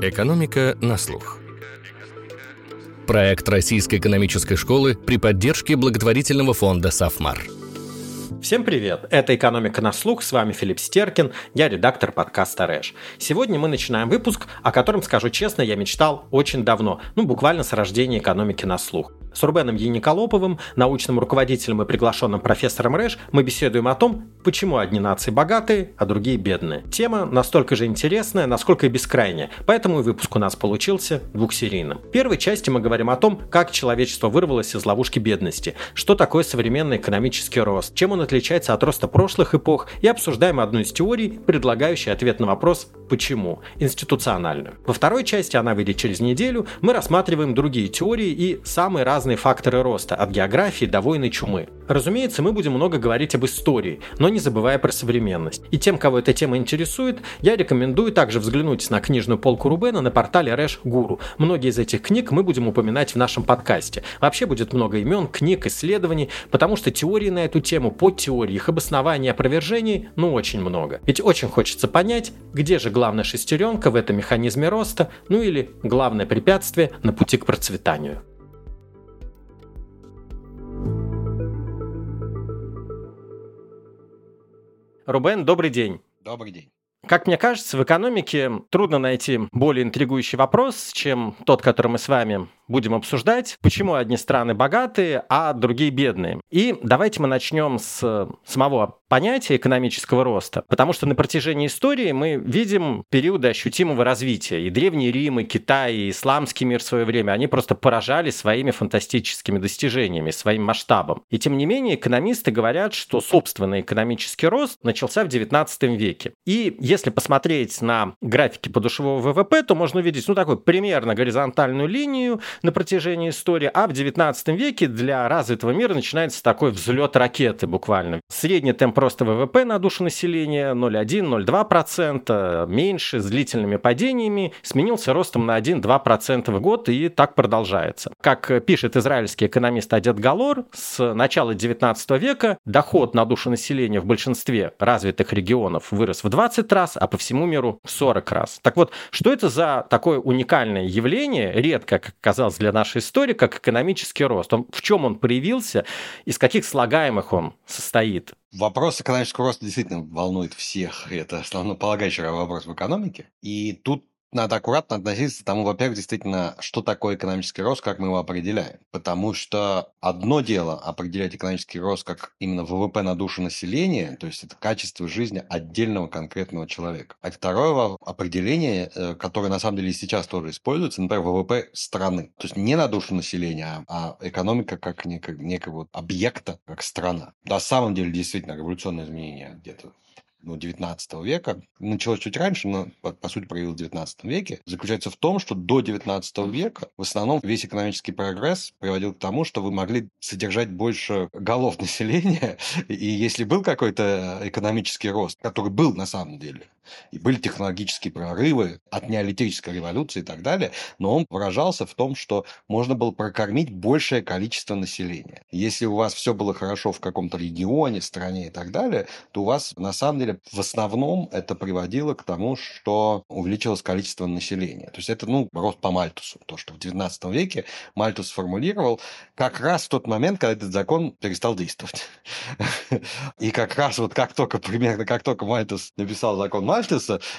Экономика на слух. Проект Российской экономической школы при поддержке благотворительного фонда «Сафмар». Всем привет! Это «Экономика на слух», с вами Филипп Стеркин, я редактор подкаста «Рэш». Сегодня мы начинаем выпуск, о котором, скажу честно, я мечтал очень давно, ну буквально с рождения «Экономики на слух». С Рубеном Яниколоповым, научным руководителем и приглашенным профессором РЭШ, мы беседуем о том, почему одни нации богатые, а другие бедные. Тема настолько же интересная, насколько и бескрайняя, поэтому и выпуск у нас получился двухсерийным. В первой части мы говорим о том, как человечество вырвалось из ловушки бедности, что такое современный экономический рост, чем он отличается от роста прошлых эпох, и обсуждаем одну из теорий, предлагающую ответ на вопрос «почему?» институциональную. Во второй части, она выйдет через неделю, мы рассматриваем другие теории и самые разные разные факторы роста, от географии до войны чумы. Разумеется, мы будем много говорить об истории, но не забывая про современность. И тем, кого эта тема интересует, я рекомендую также взглянуть на книжную полку Рубена на портале Рэш Гуру. Многие из этих книг мы будем упоминать в нашем подкасте. Вообще будет много имен, книг, исследований, потому что теории на эту тему, подтеории, их обоснований опровержений, ну очень много. Ведь очень хочется понять, где же главная шестеренка в этом механизме роста, ну или главное препятствие на пути к процветанию. Рубен, добрый день. Добрый день. Как мне кажется, в экономике трудно найти более интригующий вопрос, чем тот, который мы с вами будем обсуждать, почему одни страны богатые, а другие бедные. И давайте мы начнем с самого понятия экономического роста, потому что на протяжении истории мы видим периоды ощутимого развития. И Древний Рим, и Китай, и исламский мир в свое время, они просто поражали своими фантастическими достижениями, своим масштабом. И тем не менее, экономисты говорят, что собственный экономический рост начался в 19 веке. И если посмотреть на графики подушевого ВВП, то можно увидеть, ну, такую примерно горизонтальную линию, на протяжении истории, а в 19 веке для развитого мира начинается такой взлет ракеты буквально. Средний темп роста ВВП на душу населения 0,1-0,2%, меньше, с длительными падениями, сменился ростом на 1-2% в год, и так продолжается. Как пишет израильский экономист Адет Галор, с начала 19 века доход на душу населения в большинстве развитых регионов вырос в 20 раз, а по всему миру в 40 раз. Так вот, что это за такое уникальное явление, редко, как казалось, оказался для нашей истории как экономический рост? Он, в чем он проявился, из каких слагаемых он состоит? Вопрос экономического роста действительно волнует всех. Это основополагающий вопрос в экономике. И тут надо аккуратно относиться к тому, во-первых, действительно, что такое экономический рост, как мы его определяем. Потому что одно дело определять экономический рост как именно ВВП на душу населения, то есть это качество жизни отдельного конкретного человека. А второе определение, э, которое на самом деле сейчас тоже используется, например, ВВП страны. То есть не на душу населения, а, а экономика как некого, некого объекта, как страна. На самом деле, действительно, революционное изменение где-то ну, 19 века, началось чуть раньше, но по, по сути проявилось в 19 веке, заключается в том, что до 19 века в основном весь экономический прогресс приводил к тому, что вы могли содержать больше голов населения, и если был какой-то экономический рост, который был на самом деле, и были технологические прорывы от неолитической революции и так далее, но он выражался в том, что можно было прокормить большее количество населения. Если у вас все было хорошо в каком-то регионе, стране и так далее, то у вас на самом деле в основном это приводило к тому, что увеличилось количество населения. То есть это, ну, рост по Мальтусу. То, что в 19 веке Мальтус сформулировал как раз в тот момент, когда этот закон перестал действовать. И как раз вот как только, примерно как только Мальтус написал закон Мальтуса,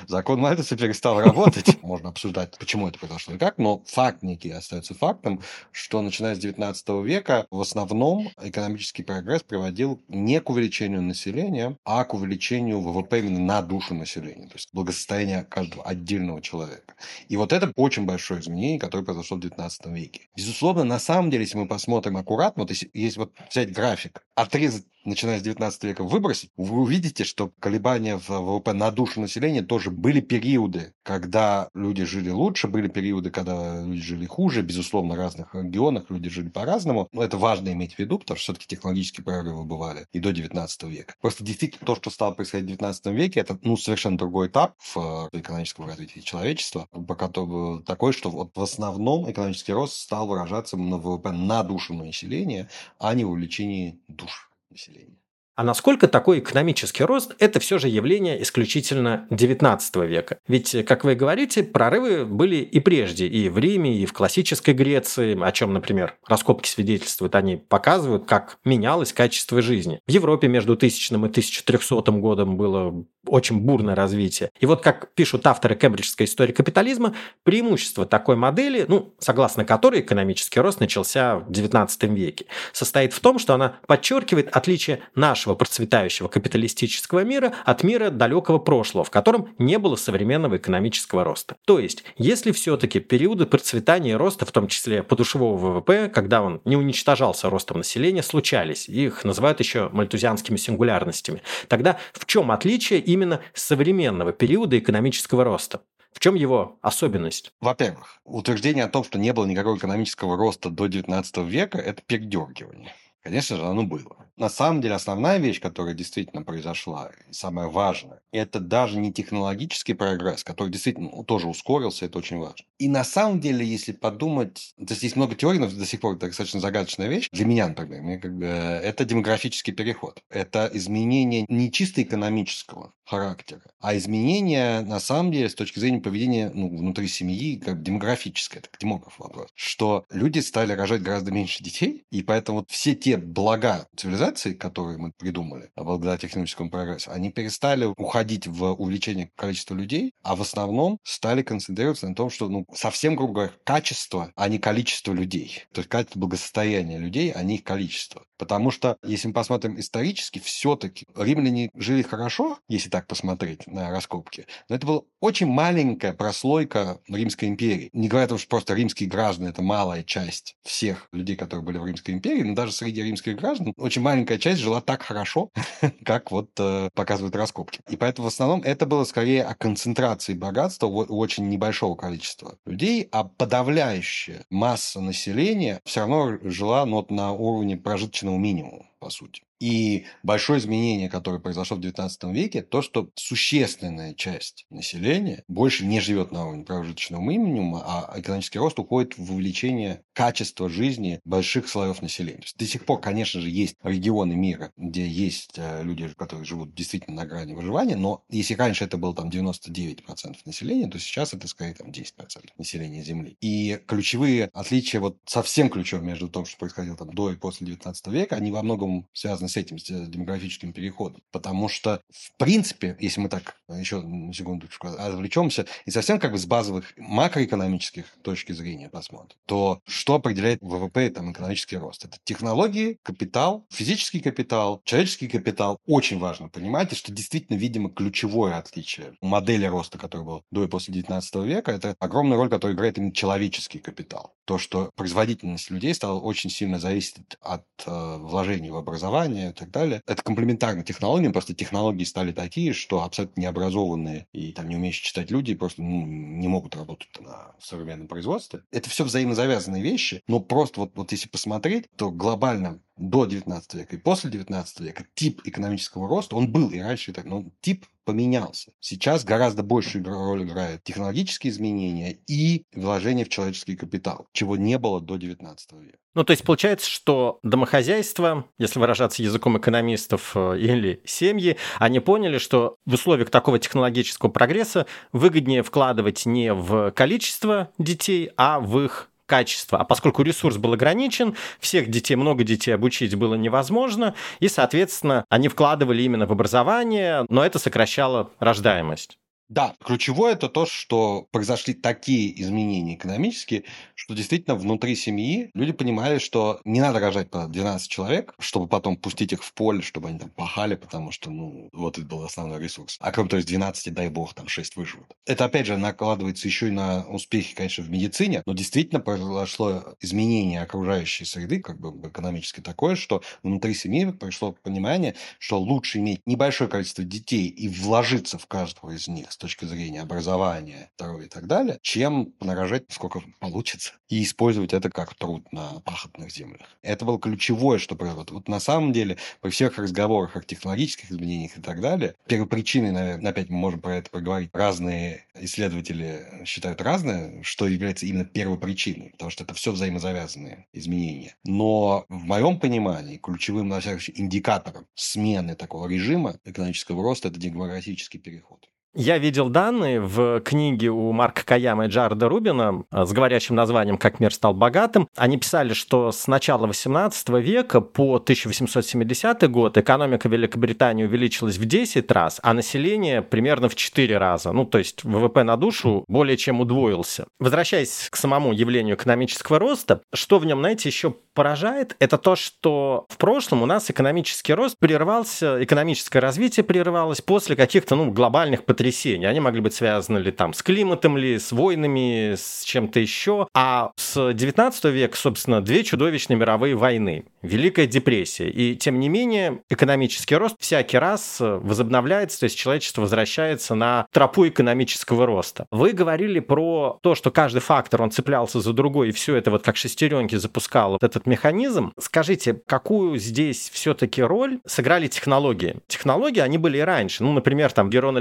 закон Мальтуса перестал работать. Можно обсуждать, почему это произошло и как, но факт некий остается фактом, что начиная с 19 века в основном экономический прогресс приводил не к увеличению населения, а к увеличению ВВП именно на душу населения, то есть благосостояние каждого отдельного человека. И вот это очень большое изменение, которое произошло в 19 веке. Безусловно, на самом деле, если мы посмотрим аккуратно, вот если, если вот взять график, отрезать начиная с 19 века, выбросить, вы увидите, что колебания в ВВП на душу населения тоже были периоды, когда люди жили лучше, были периоды, когда люди жили хуже. Безусловно, в разных регионах люди жили по-разному. Но это важно иметь в виду, потому что все-таки технологические прорывы бывали и до 19 века. Просто действительно то, что стало происходить в 19 веке, это ну, совершенно другой этап в экономическом развитии человечества, пока то такой, что вот в основном экономический рост стал выражаться на ВВП на душу населения, а не в увеличении душ населения. А насколько такой экономический рост – это все же явление исключительно XIX века? Ведь, как вы говорите, прорывы были и прежде, и в Риме, и в классической Греции, о чем, например, раскопки свидетельствуют, они показывают, как менялось качество жизни. В Европе между 1000 и 1300 годом было очень бурное развитие. И вот как пишут авторы Кембриджской истории капитализма, преимущество такой модели, ну, согласно которой экономический рост начался в XIX веке, состоит в том, что она подчеркивает отличие нашего процветающего капиталистического мира от мира далекого прошлого, в котором не было современного экономического роста. То есть, если все-таки периоды процветания и роста, в том числе подушевого ВВП, когда он не уничтожался ростом населения, случались, их называют еще мальтузианскими сингулярностями, тогда в чем отличие именно современного периода экономического роста? В чем его особенность? Во-первых, утверждение о том, что не было никакого экономического роста до XIX века, это передергивание. Конечно же, оно было. На самом деле, основная вещь, которая действительно произошла, и самое важное, это даже не технологический прогресс, который действительно ну, тоже ускорился, это очень важно. И на самом деле, если подумать, то есть есть много теорий, но до сих пор это достаточно загадочная вещь. Для меня, например, мне как бы, это демографический переход. Это изменение не чисто экономического характера, а изменение, на самом деле, с точки зрения поведения ну, внутри семьи, как демографическое, это к демографу вопрос, что люди стали рожать гораздо меньше детей, и поэтому все те блага цивилизации, которые мы придумали благодаря техническому прогрессу, они перестали уходить в увеличение количества людей, а в основном стали концентрироваться на том, что, ну, совсем, грубо говоря, качество, а не количество людей. То есть качество благосостояния людей, а не их количество. Потому что, если мы посмотрим исторически, все-таки римляне жили хорошо, если так посмотреть на раскопки, но это была очень маленькая прослойка Римской империи. Не говоря о том, что просто римские граждане – это малая часть всех людей, которые были в Римской империи, но даже среди римских граждан очень маленькая часть жила так хорошо, как вот э, показывают раскопки. И поэтому в основном это было скорее о концентрации богатства у, очень небольшого количества людей, а подавляющая масса населения все равно жила ну, вот на уровне прожиточного минимума, по сути. И большое изменение, которое произошло в XIX веке, то, что существенная часть населения больше не живет на уровне прожиточного минимума, а экономический рост уходит в увеличение качества жизни больших слоев населения. До сих пор, конечно же, есть регионы мира, где есть э, люди, которые живут действительно на грани выживания, но если раньше это было там 99% населения, то сейчас это скорее там 10% населения Земли. И ключевые отличия, вот совсем ключевые между тем, что происходило там до и после 19 века, они во многом связаны с этим, с демографическим переходом. Потому что, в принципе, если мы так еще на секундочку отвлечемся, и совсем как бы с базовых макроэкономических точки зрения посмотрим, то что определяет ВВП и там, экономический рост? Это технологии, капитал, физический капитал, человеческий капитал. Очень важно понимать, что действительно, видимо, ключевое отличие модели роста, который был до и после 19 века, это огромная роль, которую играет именно человеческий капитал. То, что производительность людей стала очень сильно зависеть от э, вложений в образование, образования и так далее. Это комплементарно технологиям, просто технологии стали такие, что абсолютно необразованные и там не умеющие читать люди просто ну, не могут работать на современном производстве. Это все взаимозавязанные вещи, но просто вот, вот если посмотреть, то глобально до 19 века и после 19 века тип экономического роста, он был и раньше, и так, но тип поменялся. Сейчас гораздо большую роль играют технологические изменения и вложения в человеческий капитал, чего не было до 19 века. Ну, то есть получается, что домохозяйство, если выражаться языком экономистов э, или семьи, они поняли, что в условиях такого технологического прогресса выгоднее вкладывать не в количество детей, а в их качество. А поскольку ресурс был ограничен, всех детей, много детей обучить было невозможно, и, соответственно, они вкладывали именно в образование, но это сокращало рождаемость. Да, ключевое это то, что произошли такие изменения экономические, что действительно внутри семьи люди понимали, что не надо рожать по 12 человек, чтобы потом пустить их в поле, чтобы они там пахали, потому что, ну, вот это был основной ресурс. А кроме того, из 12, дай бог, там 6 выживут. Это, опять же, накладывается еще и на успехи, конечно, в медицине, но действительно произошло изменение окружающей среды, как бы экономически такое, что внутри семьи пришло понимание, что лучше иметь небольшое количество детей и вложиться в каждого из них точки зрения образования, здоровья и так далее, чем нарожать сколько получится и использовать это как труд на пахотных землях. Это было ключевое, что произошло. Вот на самом деле, при всех разговорах о технологических изменениях и так далее, первопричиной, наверное, опять мы можем про это поговорить, разные исследователи считают разное, что является именно первопричиной, потому что это все взаимозавязанные изменения. Но в моем понимании ключевым, на всяком случае, индикатором смены такого режима экономического роста – это демографический переход. Я видел данные в книге у Марка Каяма и Джарда Рубина э, с говорящим названием «Как мир стал богатым». Они писали, что с начала 18 века по 1870 год экономика Великобритании увеличилась в 10 раз, а население примерно в 4 раза. Ну, то есть ВВП на душу более чем удвоился. Возвращаясь к самому явлению экономического роста, что в нем, знаете, еще поражает, это то, что в прошлом у нас экономический рост прервался, экономическое развитие прерывалось после каких-то ну, глобальных потрясений. Они могли быть связаны ли там с климатом, ли с войнами, с чем-то еще. А с 19 века, собственно, две чудовищные мировые войны. Великая депрессия. И, тем не менее, экономический рост всякий раз возобновляется, то есть человечество возвращается на тропу экономического роста. Вы говорили про то, что каждый фактор, он цеплялся за другой, и все это вот как шестеренки запускало этот механизм. Скажите, какую здесь все-таки роль сыграли технологии? Технологии, они были и раньше. Ну, например, там Герон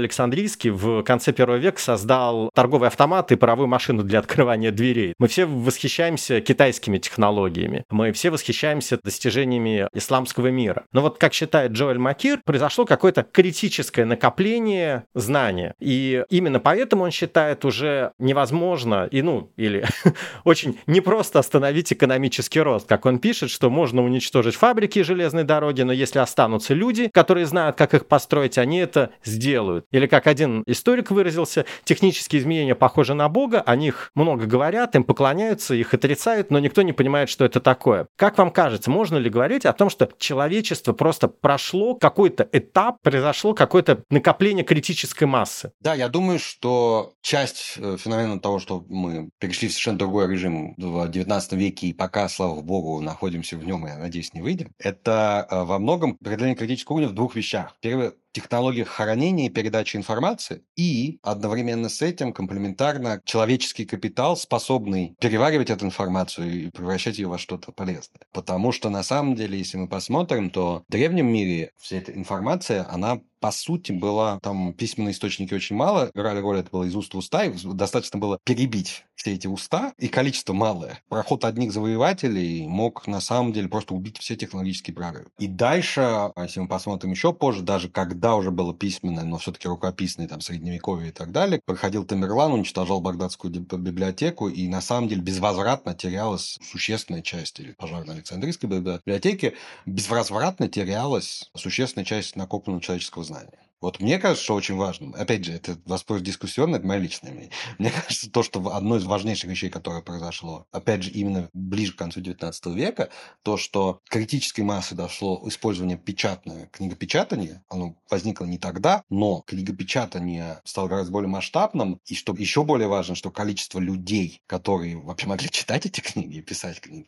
Александрийский в конце первого века создал торговый автомат и паровую машину для открывания дверей. Мы все восхищаемся китайскими технологиями. Мы все восхищаемся достижениями исламского мира. Но вот, как считает Джоэль Макир, произошло какое-то критическое накопление знания. И именно поэтому он считает уже невозможно, и ну, или очень непросто остановить экономический рост, как он пишет, что можно уничтожить фабрики и железные дороги, но если останутся люди, которые знают, как их построить, они это сделают. Или как один историк выразился, технические изменения похожи на Бога, о них много говорят, им поклоняются, их отрицают, но никто не понимает, что это такое. Как вам кажется, можно ли говорить о том, что человечество просто прошло какой-то этап, произошло какое-то накопление критической массы? Да, я думаю, что часть э, феномена того, что мы перешли в совершенно другой режим в 19 веке, и пока, слава богу, находимся в нем, я надеюсь, не выйдем, это э, во многом преодоление критического уровня в двух вещах. Первое технологиях хранения и передачи информации, и одновременно с этим комплементарно человеческий капитал, способный переваривать эту информацию и превращать ее во что-то полезное. Потому что на самом деле, если мы посмотрим, то в древнем мире вся эта информация, она по сути, была там письменные источники очень мало, играли роль это было из уст в уста, и достаточно было перебить все эти уста, и количество малое. Проход одних завоевателей мог на самом деле просто убить все технологические прорывы. И дальше, а если мы посмотрим еще позже, даже когда уже было письменное, но все-таки рукописное, там, средневековье и так далее. Проходил Тамерлан, уничтожал Багдадскую библиотеку, и на самом деле безвозвратно терялась существенная часть, или пожар на Александрийской библиотеке, безвозвратно терялась существенная часть накопленного человеческого знания. Вот мне кажется, что очень важно, опять же, это вопрос дискуссионный, это мое личное мнение. Мне кажется, то, что одно из важнейших вещей, которое произошло, опять же, именно ближе к концу XIX века, то, что критической массы дошло использование печатное книгопечатания, оно возникло не тогда, но книгопечатание стало гораздо более масштабным, и что еще более важно, что количество людей, которые вообще могли читать эти книги и писать книги,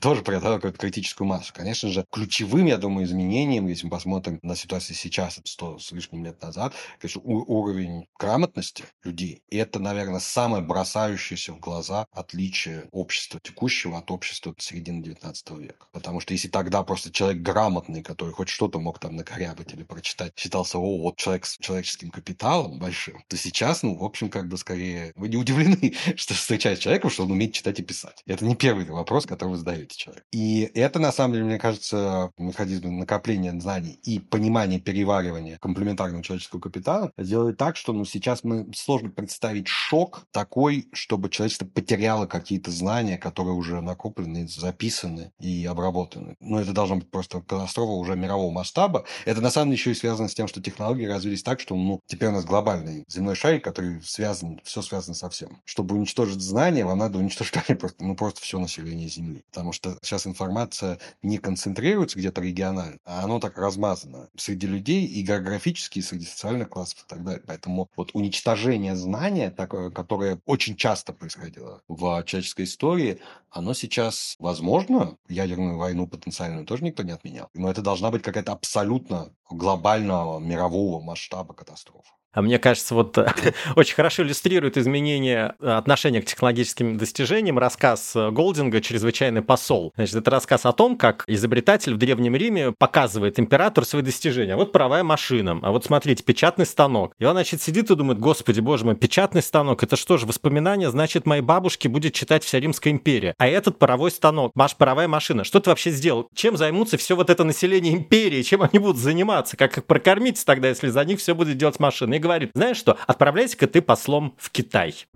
тоже преодолело какую-то критическую массу. Конечно же, ключевым, я думаю, изменением, если мы посмотрим на ситуацию сейчас, это 100 с лишним лет назад, конечно, уровень грамотности людей. Это, наверное, самое бросающееся в глаза отличие общества текущего от общества середины 19 века. Потому что если тогда просто человек грамотный, который хоть что-то мог там накорябать или прочитать, считался, о, вот человек с человеческим капиталом большим, то сейчас, ну, в общем, как бы скорее вы не удивлены, что встречаете человека, что он умеет читать и писать. Это не первый вопрос, который вы задаете человеку. И это, на самом деле, мне кажется, механизм накопления знаний и понимания переваривания комплементарных элементарного человеческого капитала, делает так, что ну, сейчас мы сложно представить шок такой, чтобы человечество потеряло какие-то знания, которые уже накоплены, записаны и обработаны. Но ну, это должно быть просто катастрофа уже мирового масштаба. Это на самом деле еще и связано с тем, что технологии развились так, что ну, теперь у нас глобальный земной шарик, который связан, все связано со всем. Чтобы уничтожить знания, вам надо уничтожить просто, ну, просто все население Земли. Потому что сейчас информация не концентрируется где-то регионально, а оно так размазано среди людей и географически экономические, среди социальных классов и так далее. Поэтому вот уничтожение знания, такое, которое очень часто происходило в человеческой истории, оно сейчас возможно. Ядерную войну потенциальную тоже никто не отменял. Но это должна быть какая-то абсолютно глобального мирового масштаба катастрофа. А мне кажется, вот очень хорошо иллюстрирует изменение э, отношения к технологическим достижениям рассказ э, Голдинга «Чрезвычайный посол». Значит, это рассказ о том, как изобретатель в Древнем Риме показывает императору свои достижения. Вот паровая машина, а вот смотрите, печатный станок. И он, значит, сидит и думает, господи, боже мой, печатный станок, это что же, воспоминания, значит, моей бабушки будет читать вся Римская империя. А этот паровой станок, ваш паровая машина, что ты вообще сделал? Чем займутся все вот это население империи? Чем они будут заниматься? Как их прокормить тогда, если за них все будет делать машина? Говорит, знаешь что, отправляйся-ка ты послом в Китай.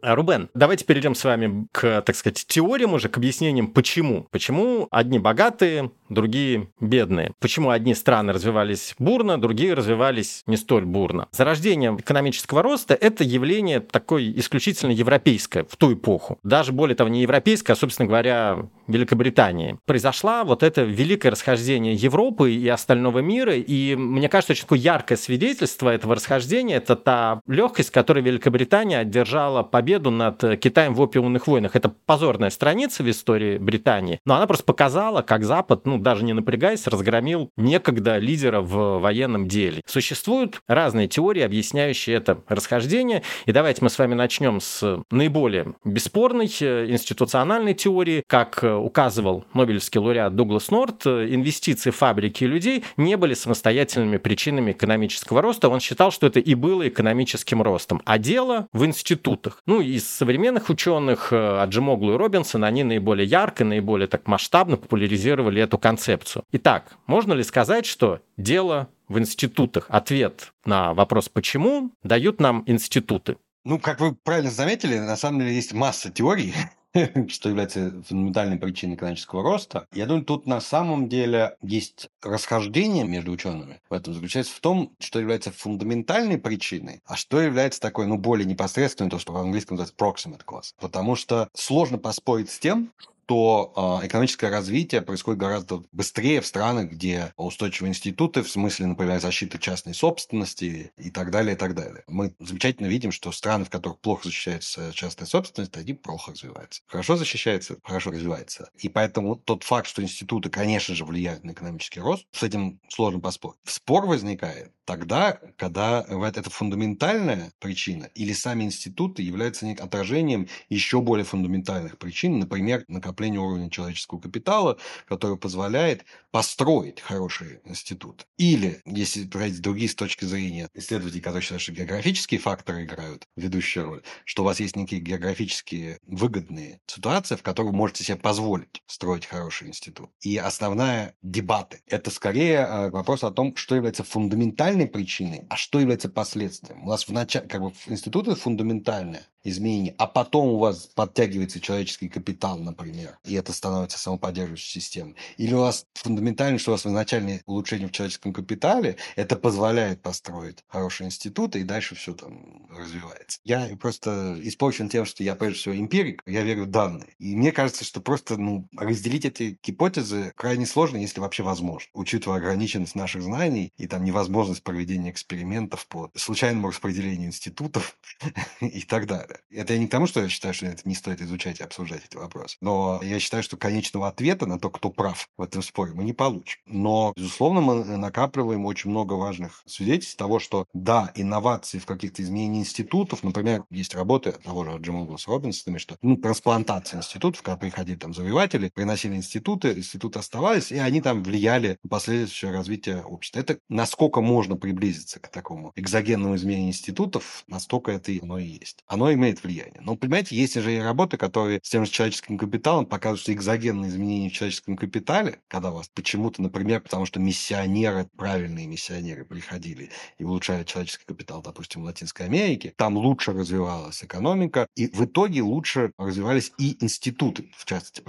А, Рубен, давайте перейдем с вами к, так сказать, теориям уже, к объяснениям, почему. Почему одни богатые, другие бедные. Почему одни страны развивались бурно, другие развивались не столь бурно. Зарождение экономического роста – это явление такое исключительно европейское в ту эпоху. Даже более того, не европейское, а, собственно говоря, Великобритании. Произошла вот это великое расхождение Европы и остального мира, и мне кажется, очень такое яркое свидетельство этого расхождения – это та легкость, которой Великобритания одержала победу над Китаем в опиумных войнах. Это позорная страница в истории Британии, но она просто показала, как Запад, ну, даже не напрягаясь, разгромил некогда лидера в военном деле. Существуют разные теории, объясняющие это расхождение, и давайте мы с вами начнем с наиболее бесспорной э, институциональной теории. Как э, указывал Нобелевский лауреат Дуглас Норт, инвестиции фабрики и людей не были самостоятельными причинами экономического роста. Он считал, что это и было экономическим ростом. А дело в институтах. Ну, из современных ученых, э, Аджимоглу и Робинсон, они наиболее ярко, наиболее так масштабно популяризировали эту концепцию. Итак, можно ли сказать, что дело в институтах? Ответ на вопрос «почему» дают нам институты. Ну, как вы правильно заметили, на самом деле есть масса теорий, что является фундаментальной причиной экономического роста. Я думаю, тут на самом деле есть расхождение между учеными. В этом заключается в том, что является фундаментальной причиной, а что является такой, ну, более непосредственной, то, что в английском называется proximate cause. Потому что сложно поспорить с тем, то э, экономическое развитие происходит гораздо быстрее в странах, где устойчивые институты, в смысле, например, защиты частной собственности и так далее, и так далее. Мы замечательно видим, что страны, в которых плохо защищается частная собственность, они плохо развиваются. Хорошо защищается, хорошо развивается. И поэтому тот факт, что институты, конечно же, влияют на экономический рост, с этим сложно поспорить. Спор возникает тогда, когда это фундаментальная причина или сами институты являются отражением еще более фундаментальных причин, например, накопления уровня человеческого капитала, который позволяет построить хороший институт. Или, если проводить другие с точки зрения исследователей, которые считают, что географические факторы играют ведущую роль, что у вас есть некие географические выгодные ситуации, в которых вы можете себе позволить строить хороший институт. И основная дебаты – это скорее э, вопрос о том, что является фундаментальной причиной, а что является последствием. У вас в начале, как бы институты фундаментальные, изменений, а потом у вас подтягивается человеческий капитал, например, и это становится самоподдерживающей системой. Или у вас фундаментально, что у вас изначальное улучшение в человеческом капитале, это позволяет построить хорошие институты, и дальше все там развивается. Я просто испорчен тем, что я, прежде всего, эмпирик, я верю в данные. И мне кажется, что просто ну, разделить эти гипотезы крайне сложно, если вообще возможно, учитывая ограниченность наших знаний и там невозможность проведения экспериментов по случайному распределению институтов и так далее. Это я не к тому, что я считаю, что это не стоит изучать и обсуждать эти вопросы. Но я считаю, что конечного ответа на то, кто прав в этом споре, мы не получим. Но, безусловно, мы накапливаем очень много важных свидетельств того, что да, инновации в каких-то изменениях институтов, например, есть работы того же Джима Уиллса Робинсона, что ну, трансплантация институтов, когда приходили там завоеватели, приносили институты, институты оставались, и они там влияли на последующее развитие общества. Это насколько можно приблизиться к такому экзогенному изменению институтов, настолько это оно и есть. Оно имеет влияние. Но, понимаете, есть же и работы, которые с тем же человеческим капиталом показывают, что экзогенные изменения в человеческом капитале, когда вас почему-то, например, потому что миссионеры, правильные миссионеры приходили и улучшали человеческий капитал, допустим, в Латинской Америке, там лучше развивалась экономика, и в итоге лучше развивались и институты, в частности,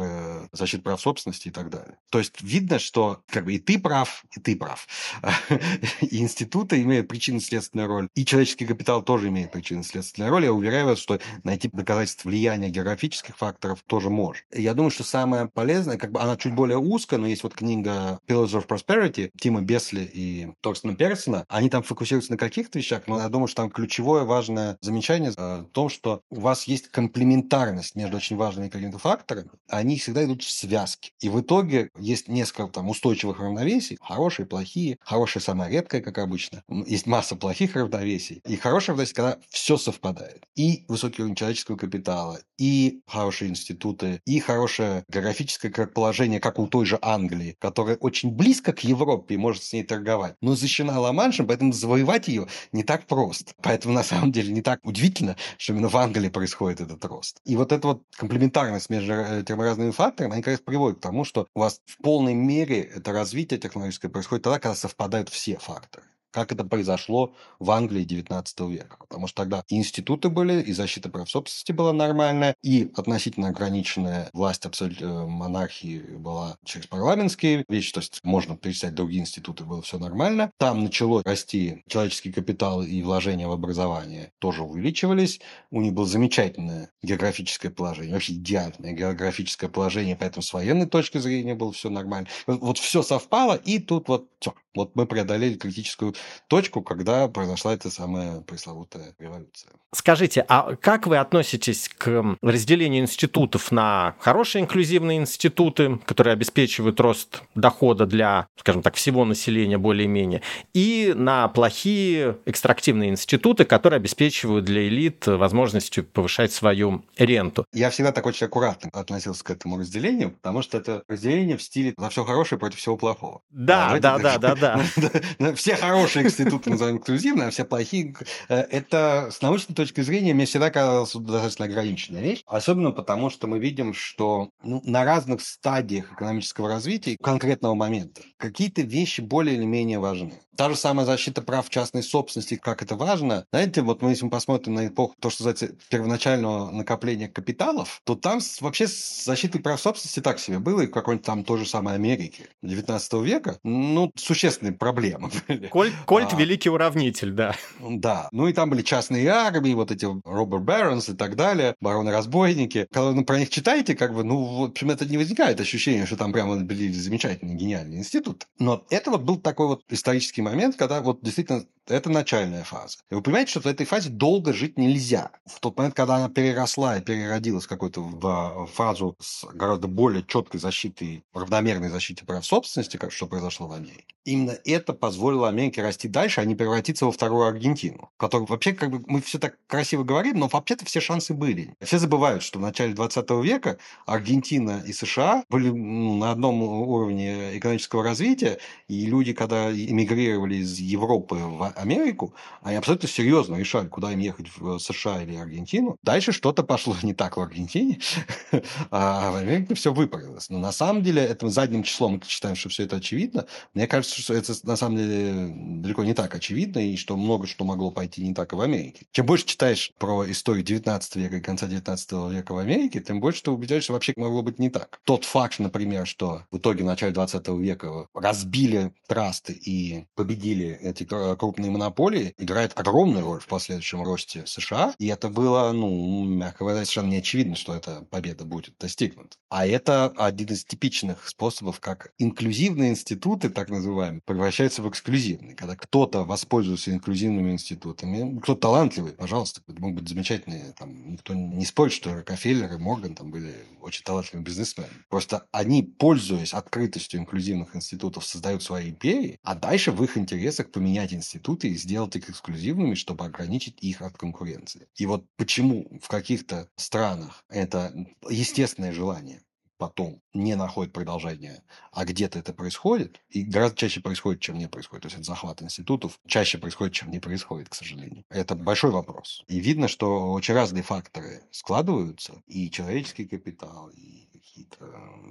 защиты прав собственности и так далее. То есть видно, что как бы и ты прав, и ты прав. И институты имеют причинно-следственную роль, и человеческий капитал тоже имеет причинно-следственную роль. Я уверяю вас, что найти доказательства влияния географических факторов тоже может. Я думаю, что самое полезное, как бы она чуть более узкая, но есть вот книга Pillars of Prosperity Тима Бесли и Торстена Персона. Они там фокусируются на каких-то вещах, но я думаю, что там ключевое важное замечание о том, что у вас есть комплементарность между очень важными какими-то факторами, они всегда идут в связке. И в итоге есть несколько там устойчивых равновесий, хорошие, плохие, хорошие самое редкое, как обычно. Есть масса плохих равновесий. И хорошее равновесие, когда все совпадает. И высокий уровень человеческого капитала, и хорошие институты, и хорошее географическое положение, как у той же Англии, которая очень близко к Европе и может с ней торговать, но защищена Ла-Маншем, поэтому завоевать ее не так просто. Поэтому, на самом деле, не так удивительно, что именно в Англии происходит этот рост. И вот эта вот комплементарность между этими разными факторами, они раз приводят к тому, что у вас в полной мере это развитие технологическое происходит тогда, когда совпадают все факторы как это произошло в Англии XIX века. Потому что тогда институты были, и защита прав собственности была нормальная, и относительно ограниченная власть абсолютной э, монархии была через парламентские вещи, то есть можно перечислять другие институты, было все нормально. Там начало расти человеческий капитал и вложения в образование тоже увеличивались. У них было замечательное географическое положение, вообще идеальное географическое положение, поэтому с военной точки зрения было все нормально. Вот все совпало, и тут вот все, вот мы преодолели критическую точку, когда произошла эта самая пресловутая революция. Скажите, а как вы относитесь к разделению институтов на хорошие инклюзивные институты, которые обеспечивают рост дохода для, скажем так, всего населения более-менее, и на плохие экстрактивные институты, которые обеспечивают для элит возможностью повышать свою ренту? Я всегда так очень аккуратно относился к этому разделению, потому что это разделение в стиле за все хорошее против всего плохого. Да, а, да, да, да, да. Все хорошие институты называем инклюзивные, а все плохие. Э, это с научной точки зрения мне всегда казалось достаточно ограниченная вещь. Особенно потому, что мы видим, что ну, на разных стадиях экономического развития конкретного момента какие-то вещи более или менее важны. Та же самая защита прав частной собственности, как это важно. Знаете, вот мы, если мы посмотрим на эпоху, то, что называется, первоначального накопления капиталов, то там вообще с защитой прав собственности так себе было, и в какой-нибудь там той же самой Америке 19 века, ну, существенные проблемы были. Кольт, Кольт а, великий уравнитель, да. Да. Ну и там были частные армии, вот эти Роберт Баронс и так далее, бароны-разбойники. Когда вы про них читаете, как бы, ну, в общем, это не возникает ощущение, что там прямо были замечательные, гениальные институты. Но это вот был такой вот исторический момент, когда вот действительно это начальная фаза. И вы понимаете, что в этой фазе долго жить нельзя. В тот момент, когда она переросла и переродилась какой-то в фазу с гораздо более четкой защитой, равномерной защитой прав собственности, как что произошло в Америке, именно это позволило Америке расти дальше, а не превратиться во вторую Аргентину, которую вообще, как бы, мы все так красиво говорим, но вообще-то все шансы были. Все забывают, что в начале 20 века Аргентина и США были ну, на одном уровне экономического развития, и люди, когда эмигрировали из Европы в Америку, они абсолютно серьезно решали, куда им ехать в США или Аргентину. Дальше что-то пошло не так в Аргентине, а в Америке все выправилось. Но на самом деле, этим задним числом мы считаем, что все это очевидно. Мне кажется, что это на самом деле далеко не так очевидно, и что много что могло пойти не так и в Америке. Чем больше читаешь про историю 19 века и конца 19 века в Америке, тем больше ты убеждаешься, вообще могло быть не так. Тот факт, например, что в итоге в начале 20 века разбили трасты и победили эти крупные крупные монополии играют огромную роль в последующем росте США, и это было, ну, мягко говоря, совершенно не очевидно, что эта победа будет достигнута. А это один из типичных способов, как инклюзивные институты, так называемые, превращаются в эксклюзивные. Когда кто-то воспользуется инклюзивными институтами, кто талантливый, пожалуйста, могут быть замечательные, там, никто не спорит, что Рокфеллер и Морган там были очень талантливыми бизнесменами. Просто они, пользуясь открытостью инклюзивных институтов, создают свои империи, а дальше в их интересах поменять институт институты и сделать их эксклюзивными, чтобы ограничить их от конкуренции. И вот почему в каких-то странах это естественное желание потом не находит продолжения, а где-то это происходит, и гораздо чаще происходит, чем не происходит. То есть это захват институтов чаще происходит, чем не происходит, к сожалению. Это большой вопрос. И видно, что очень разные факторы складываются, и человеческий капитал, и какие-то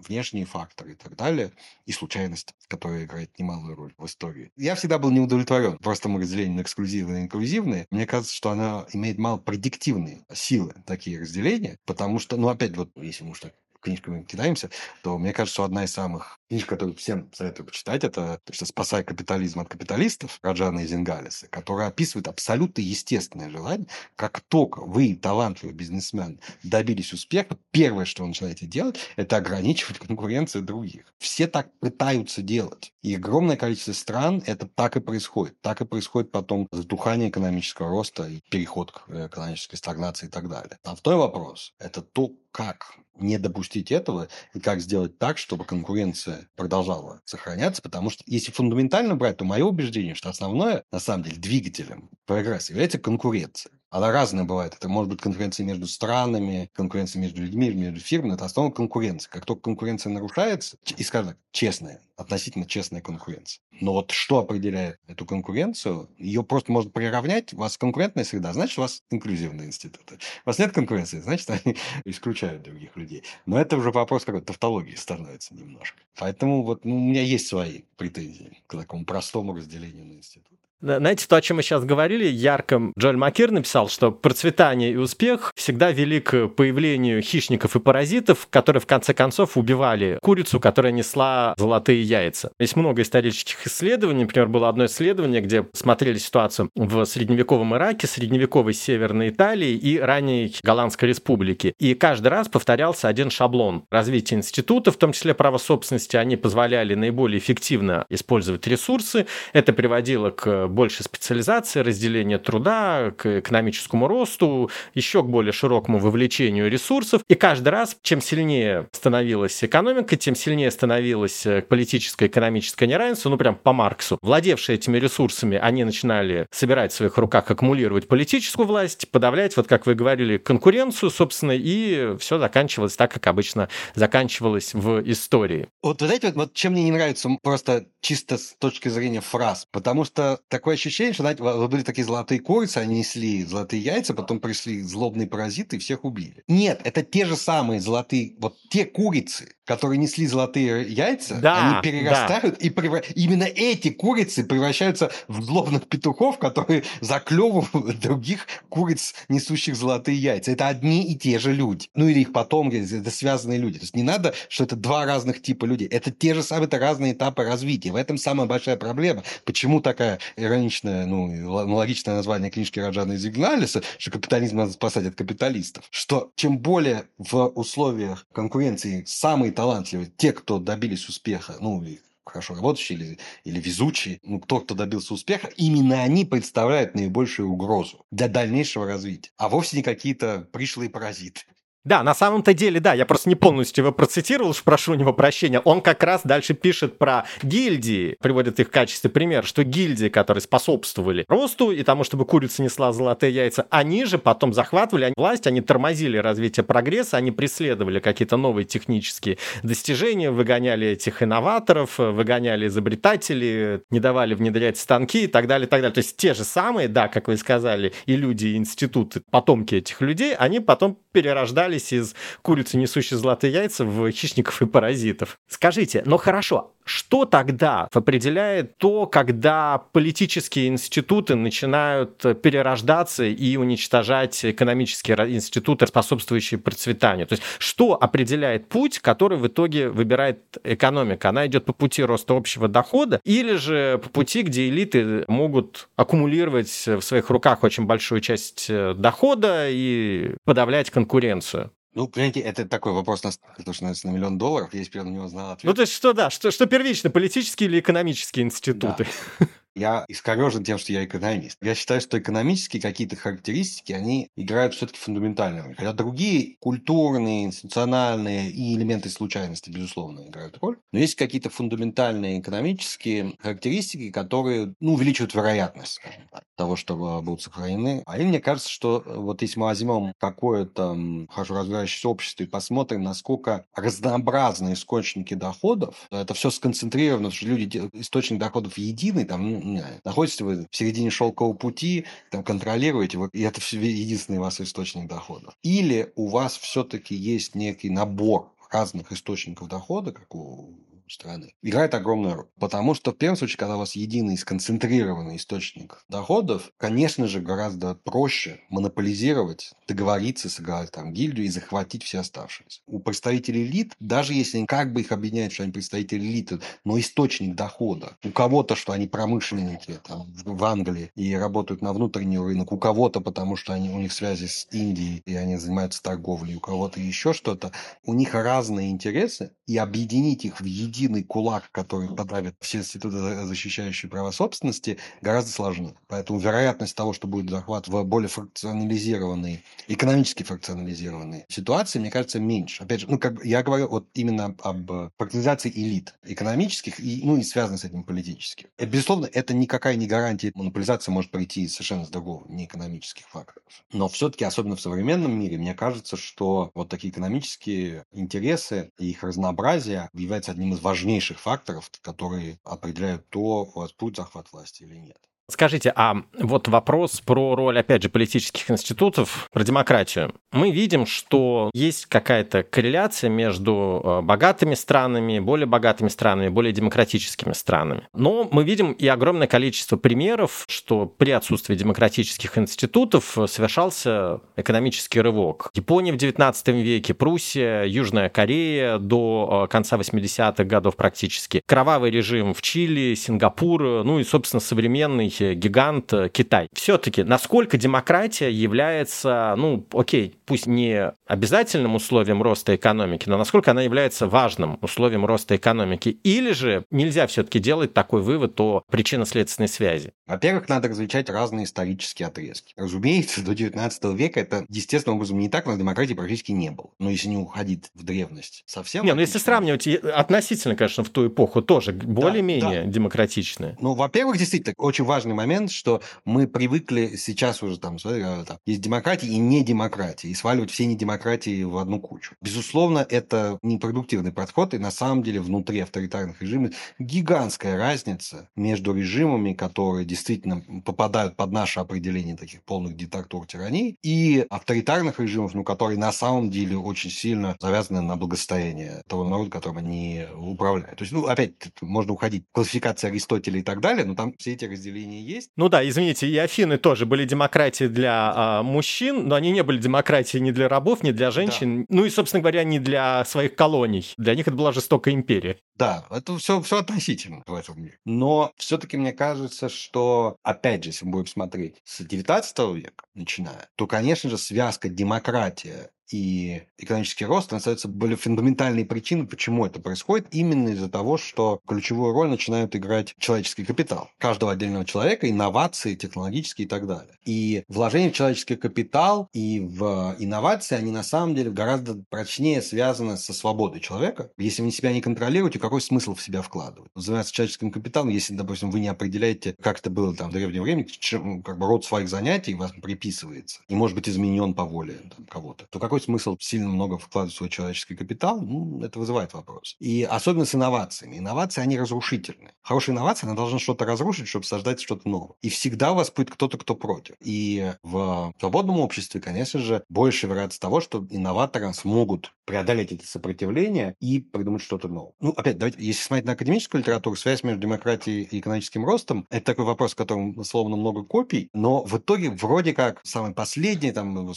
внешние факторы и так далее, и случайность, которая играет немалую роль в истории. Я всегда был не удовлетворен простым разделением на эксклюзивные и инклюзивные. Мне кажется, что она имеет мало предиктивные силы, такие разделения, потому что, ну, опять вот, если мы уж так книжками кидаемся, то мне кажется, что одна из самых книжка, которую всем советую почитать, это «Спасай капитализм от капиталистов» Раджана Изингалиса, которая описывает абсолютно естественное желание, как только вы, талантливый бизнесмен, добились успеха, первое, что вы начинаете делать, это ограничивать конкуренцию других. Все так пытаются делать. И огромное количество стран это так и происходит. Так и происходит потом затухание экономического роста и переход к э, экономической стагнации и так далее. А второй вопрос – это то, как не допустить этого и как сделать так, чтобы конкуренция продолжала сохраняться, потому что если фундаментально брать, то мое убеждение, что основное, на самом деле, двигателем прогресса является конкуренция. Она разная бывает. Это может быть конкуренция между странами, конкуренция между людьми, между фирмами. Это основа конкуренции. Как только конкуренция нарушается, и, скажем так, честная, относительно честная конкуренция. Но вот что определяет эту конкуренцию? Ее просто можно приравнять. У вас конкурентная среда, значит, у вас инклюзивные институты. У вас нет конкуренции, значит, они исключают других людей. Но это уже вопрос какой-то тавтологии становится немножко. Поэтому вот ну, у меня есть свои претензии к такому простому разделению на институты. Знаете, то, о чем мы сейчас говорили, ярко Джоэль Макир написал, что процветание и успех всегда вели к появлению хищников и паразитов, которые в конце концов убивали курицу, которая несла золотые яйца. Есть много исторических исследований. Например, было одно исследование, где смотрели ситуацию в средневековом Ираке, средневековой Северной Италии и ранней Голландской республике. И каждый раз повторялся один шаблон. Развитие института, в том числе право собственности, они позволяли наиболее эффективно использовать ресурсы. Это приводило к большей специализации, разделения труда, к экономическому росту, еще к более широкому вовлечению ресурсов. И каждый раз, чем сильнее становилась экономика, тем сильнее становилось э, политическое и экономическое неравенство, ну прям по Марксу. Владевшие этими ресурсами, они начинали собирать в своих руках, аккумулировать политическую власть, подавлять, вот как вы говорили, конкуренцию, собственно, и все заканчивалось так, как обычно заканчивалось в истории. Вот, вы знаете, вот чем мне не нравится просто чисто с точки зрения фраз, потому что такое ощущение, что, знаете, были такие золотые курицы, они несли золотые яйца, потом пришли злобные паразиты и всех убили. Нет, это те же самые золотые, вот те курицы, которые несли золотые яйца, да, они перерастают, да. и превра... именно эти курицы превращаются в злобных петухов, которые заклевывают других куриц, несущих золотые яйца. Это одни и те же люди. Ну или их потомки, это связанные люди. То есть не надо, что это два разных типа людей. Это те же самые, это разные этапы развития. В этом самая большая проблема. Почему такая ироничное, ну, логичное название книжки Раджана Зигналиса, что капитализм надо спасать от капиталистов? Что чем более в условиях конкуренции самые талантливые, те, кто добились успеха, ну, хорошо работающие или, или везучие, ну, кто, кто добился успеха, именно они представляют наибольшую угрозу для дальнейшего развития, а вовсе не какие-то пришлые паразиты. Да, на самом-то деле, да, я просто не полностью его процитировал, уж прошу у него прощения. Он как раз дальше пишет про гильдии, приводит их в качестве примера, что гильдии, которые способствовали росту и тому, чтобы курица несла золотые яйца, они же потом захватывали власть, они тормозили развитие прогресса, они преследовали какие-то новые технические достижения, выгоняли этих инноваторов, выгоняли изобретателей, не давали внедрять станки и так далее, и так далее. То есть те же самые, да, как вы сказали, и люди, и институты, потомки этих людей, они потом перерождались из курицы, несущей золотые яйца, в хищников и паразитов. Скажите, ну хорошо, что тогда определяет то, когда политические институты начинают перерождаться и уничтожать экономические институты, способствующие процветанию? То есть что определяет путь, который в итоге выбирает экономика? Она идет по пути роста общего дохода или же по пути, где элиты могут аккумулировать в своих руках очень большую часть э, дохода и подавлять конкуренцию? Ну, понимаете, это такой вопрос, на, на, на миллион долларов, я теперь на него знал ответ. Ну, то есть что, да, что, что первично, политические или экономические институты? Да. Я искорежен тем, что я экономист. Я считаю, что экономические какие-то характеристики, они играют все-таки фундаментальную роль. Хотя другие культурные, институциональные и элементы случайности, безусловно, играют роль. Но есть какие-то фундаментальные экономические характеристики, которые ну, увеличивают вероятность так, того, что будут сохранены. А и мне кажется, что вот если мы возьмем какое-то хорошо развивающееся общество и посмотрим, насколько разнообразны источники доходов, это все сконцентрировано, что люди, источник доходов единый, там, находитесь вы в середине шелкового пути, там контролируете, и это единственный у вас источник дохода. Или у вас все-таки есть некий набор разных источников дохода, как у страны, играет огромную роль. Потому что в первом случае, когда у вас единый сконцентрированный источник доходов, конечно же, гораздо проще монополизировать, договориться, сыграть там гильдию и захватить все оставшиеся. У представителей элит, даже если как бы их объединяют, что они представители элиты, но источник дохода. У кого-то, что они промышленники там, в Англии и работают на внутренний рынок, у кого-то, потому что они, у них связи с Индией, и они занимаются торговлей, у кого-то еще что-то. У них разные интересы, и объединить их в единый кулак, который подавит все институты, защищающие права собственности, гораздо сложнее. Поэтому вероятность того, что будет захват в более фракционализированной, экономически фракционализированной ситуации, мне кажется, меньше. Опять же, ну, как я говорю вот именно об фракционализации элит экономических и, ну, и связанных с этим политических. И, безусловно, это никакая не гарантия. Монополизация может прийти совершенно с другого, не экономических факторов. Но все-таки, особенно в современном мире, мне кажется, что вот такие экономические интересы и их разнообразие является одним из важнейших факторов, которые определяют то, будет захват власти или нет. Скажите, а вот вопрос про роль, опять же, политических институтов, про демократию. Мы видим, что есть какая-то корреляция между э, богатыми странами, более богатыми странами, более демократическими странами. Но мы видим и огромное количество примеров, что при отсутствии демократических институтов совершался экономический рывок. Япония в XIX веке, Пруссия, Южная Корея до э, конца 80-х годов практически, кровавый режим в Чили, Сингапур, ну и, собственно, современный гигант э, Китай. Все-таки, насколько демократия является, ну, окей, пусть не обязательным условием роста экономики, но насколько она является важным условием роста экономики? Или же нельзя все-таки делать такой вывод о причинно-следственной связи? Во-первых, надо различать разные исторические отрезки. Разумеется, до 19 века это естественным образом не так, но демократии практически не было. Но если не уходить в древность совсем... Не, ну если сравнивать, относительно, конечно, в ту эпоху тоже более-менее да, да. демократичные. Ну, во-первых, действительно, очень важный момент, что мы привыкли сейчас уже там, смотри, а, там есть демократия и не демократия, и сваливать все недемократии в одну кучу. Безусловно, это непродуктивный подход, и на самом деле внутри авторитарных режимов гигантская разница между режимами, которые действительно попадают под наше определение таких полных диктатур тираний, и авторитарных режимов, ну, которые на самом деле очень сильно завязаны на благосостояние того народа, которым они управляют. То есть, ну, опять, можно уходить в классификации Аристотеля и так далее, но там все эти разделения есть. Ну да, извините, и Афины тоже были демократии для а, мужчин, но они не были демократией ни для рабов, ни для женщин, да. ну и, собственно говоря, не для своих колоний. Для них это была жестокая империя. Да, это все, все относительно в этом мире. Но все-таки мне кажется, что, опять же, если мы будем смотреть с 19 века, начиная, то, конечно же, связка демократия и экономический рост остаются более фундаментальные причины, почему это происходит, именно из-за того, что ключевую роль начинают играть человеческий капитал. Каждого отдельного человека, инновации, технологические и так далее. И вложение в человеческий капитал и в инновации, они на самом деле гораздо прочнее связаны со свободой человека. Если вы себя не контролируете, какой смысл в себя вкладывать? Заниматься человеческим капиталом, если, допустим, вы не определяете, как это было там в древнее время, чем, как бы род своих занятий вас приписывается и может быть изменен по воле там, кого-то, то какой какой смысл сильно много вкладывать в свой человеческий капитал? Ну, это вызывает вопрос. И особенно с инновациями. Инновации, они разрушительны. Хорошая инновация, она должна что-то разрушить, чтобы создать что-то новое. И всегда у вас будет кто-то, кто против. И в свободном обществе, конечно же, больше вероятность того, что инноваторы смогут преодолеть эти сопротивления и придумать что-то новое. Ну, опять, давайте, если смотреть на академическую литературу, связь между демократией и экономическим ростом, это такой вопрос, в котором словно много копий, но в итоге вроде как самый последний, там, ну,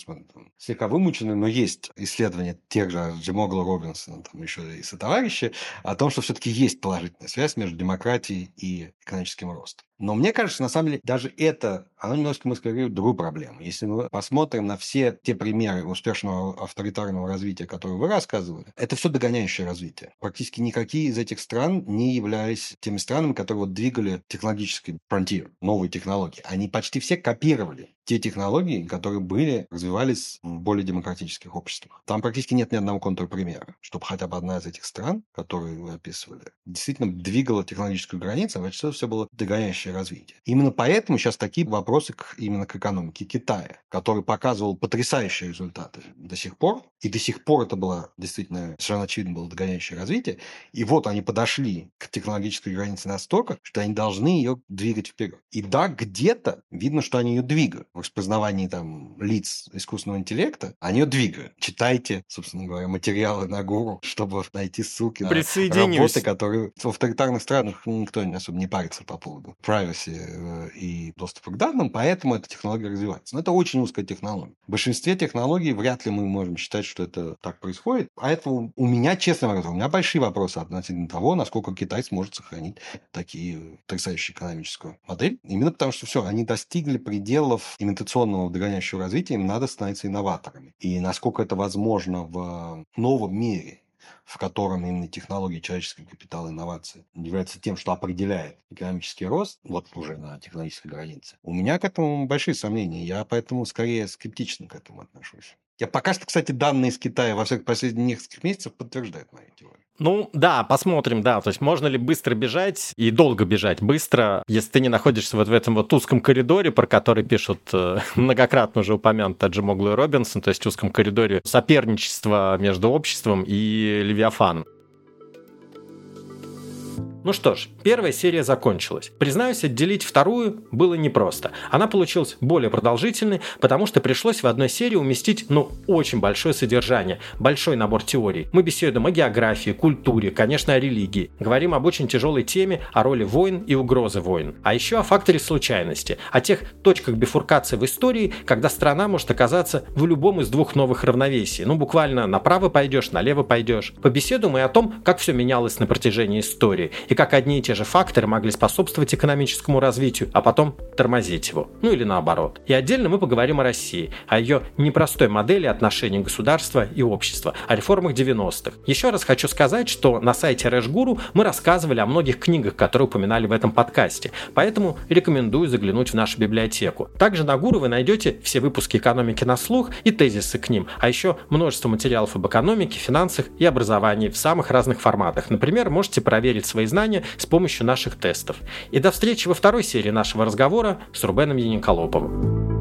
слегка вымученный, но есть исследования тех же Джимогла Робинсона, там еще и сотоварищи, о том, что все-таки есть положительная связь между демократией и экономическим ростом. Но мне кажется, на самом деле, даже это, оно немножко маскирует другую проблему. Если мы посмотрим на все те примеры успешного авторитарного развития, которые вы рассказывали, это все догоняющее развитие. Практически никакие из этих стран не являлись теми странами, которые вот двигали технологический frontier, новые технологии. Они почти все копировали те технологии, которые были, развивались в более демократических обществах. Там практически нет ни одного контрпримера, чтобы хотя бы одна из этих стран, которые вы описывали, действительно двигала технологическую границу, а значит, все было догоняющее развитие. Именно поэтому сейчас такие вопросы к, именно к экономике Китая, который показывал потрясающие результаты до сих пор, и до сих пор это было действительно совершенно очевидно было догоняющее развитие, и вот они подошли к технологической границе настолько, что они должны ее двигать вперед. И да, где-то видно, что они ее двигают. Распознавании там лиц искусственного интеллекта, они двигают. Читайте, собственно говоря, материалы на гуру, чтобы найти ссылки на работы, которые в авторитарных странах никто особо не парится по поводу privacy э, и доступа к данным, поэтому эта технология развивается. Но это очень узкая технология. В большинстве технологий вряд ли мы можем считать, что это так происходит. Поэтому у меня, честно говоря, у меня большие вопросы относительно того, насколько Китай сможет сохранить такие потрясающие экономическую модель. Именно потому, что все, они достигли пределов имитационного догоняющего развития, им надо становиться инноваторами. И насколько это возможно в новом мире, в котором именно технологии, человеческий капитал, инновации является тем, что определяет экономический рост, вот уже на технологической границе. У меня к этому большие сомнения. Я поэтому скорее скептично к этому отношусь. Я пока что, кстати, данные из Китая во всех последних нескольких месяцев подтверждают мою теорию. Ну, да, посмотрим, да. То есть можно ли быстро бежать и долго бежать быстро, если ты не находишься вот в этом вот узком коридоре, про который пишут э, многократно уже упомянут Таджимоглу и Робинсон, то есть узком коридоре соперничества между обществом и Левиафаном. Ну что ж, первая серия закончилась. Признаюсь, отделить вторую было непросто. Она получилась более продолжительной, потому что пришлось в одной серии уместить, ну, очень большое содержание, большой набор теорий. Мы беседуем о географии, культуре, конечно, о религии. Говорим об очень тяжелой теме, о роли войн и угрозы войн. А еще о факторе случайности, о тех точках бифуркации в истории, когда страна может оказаться в любом из двух новых равновесий. Ну, буквально направо пойдешь, налево пойдешь. Побеседуем и о том, как все менялось на протяжении истории и как одни и те же факторы могли способствовать экономическому развитию, а потом тормозить его. Ну или наоборот. И отдельно мы поговорим о России, о ее непростой модели отношений государства и общества, о реформах 90-х. Еще раз хочу сказать, что на сайте Рэшгуру мы рассказывали о многих книгах, которые упоминали в этом подкасте, поэтому рекомендую заглянуть в нашу библиотеку. Также на Гуру вы найдете все выпуски экономики на слух и тезисы к ним, а еще множество материалов об экономике, финансах и образовании в самых разных форматах. Например, можете проверить свои знания знания с помощью наших тестов. И до встречи во второй серии нашего разговора с Рубеном Яниколоповым.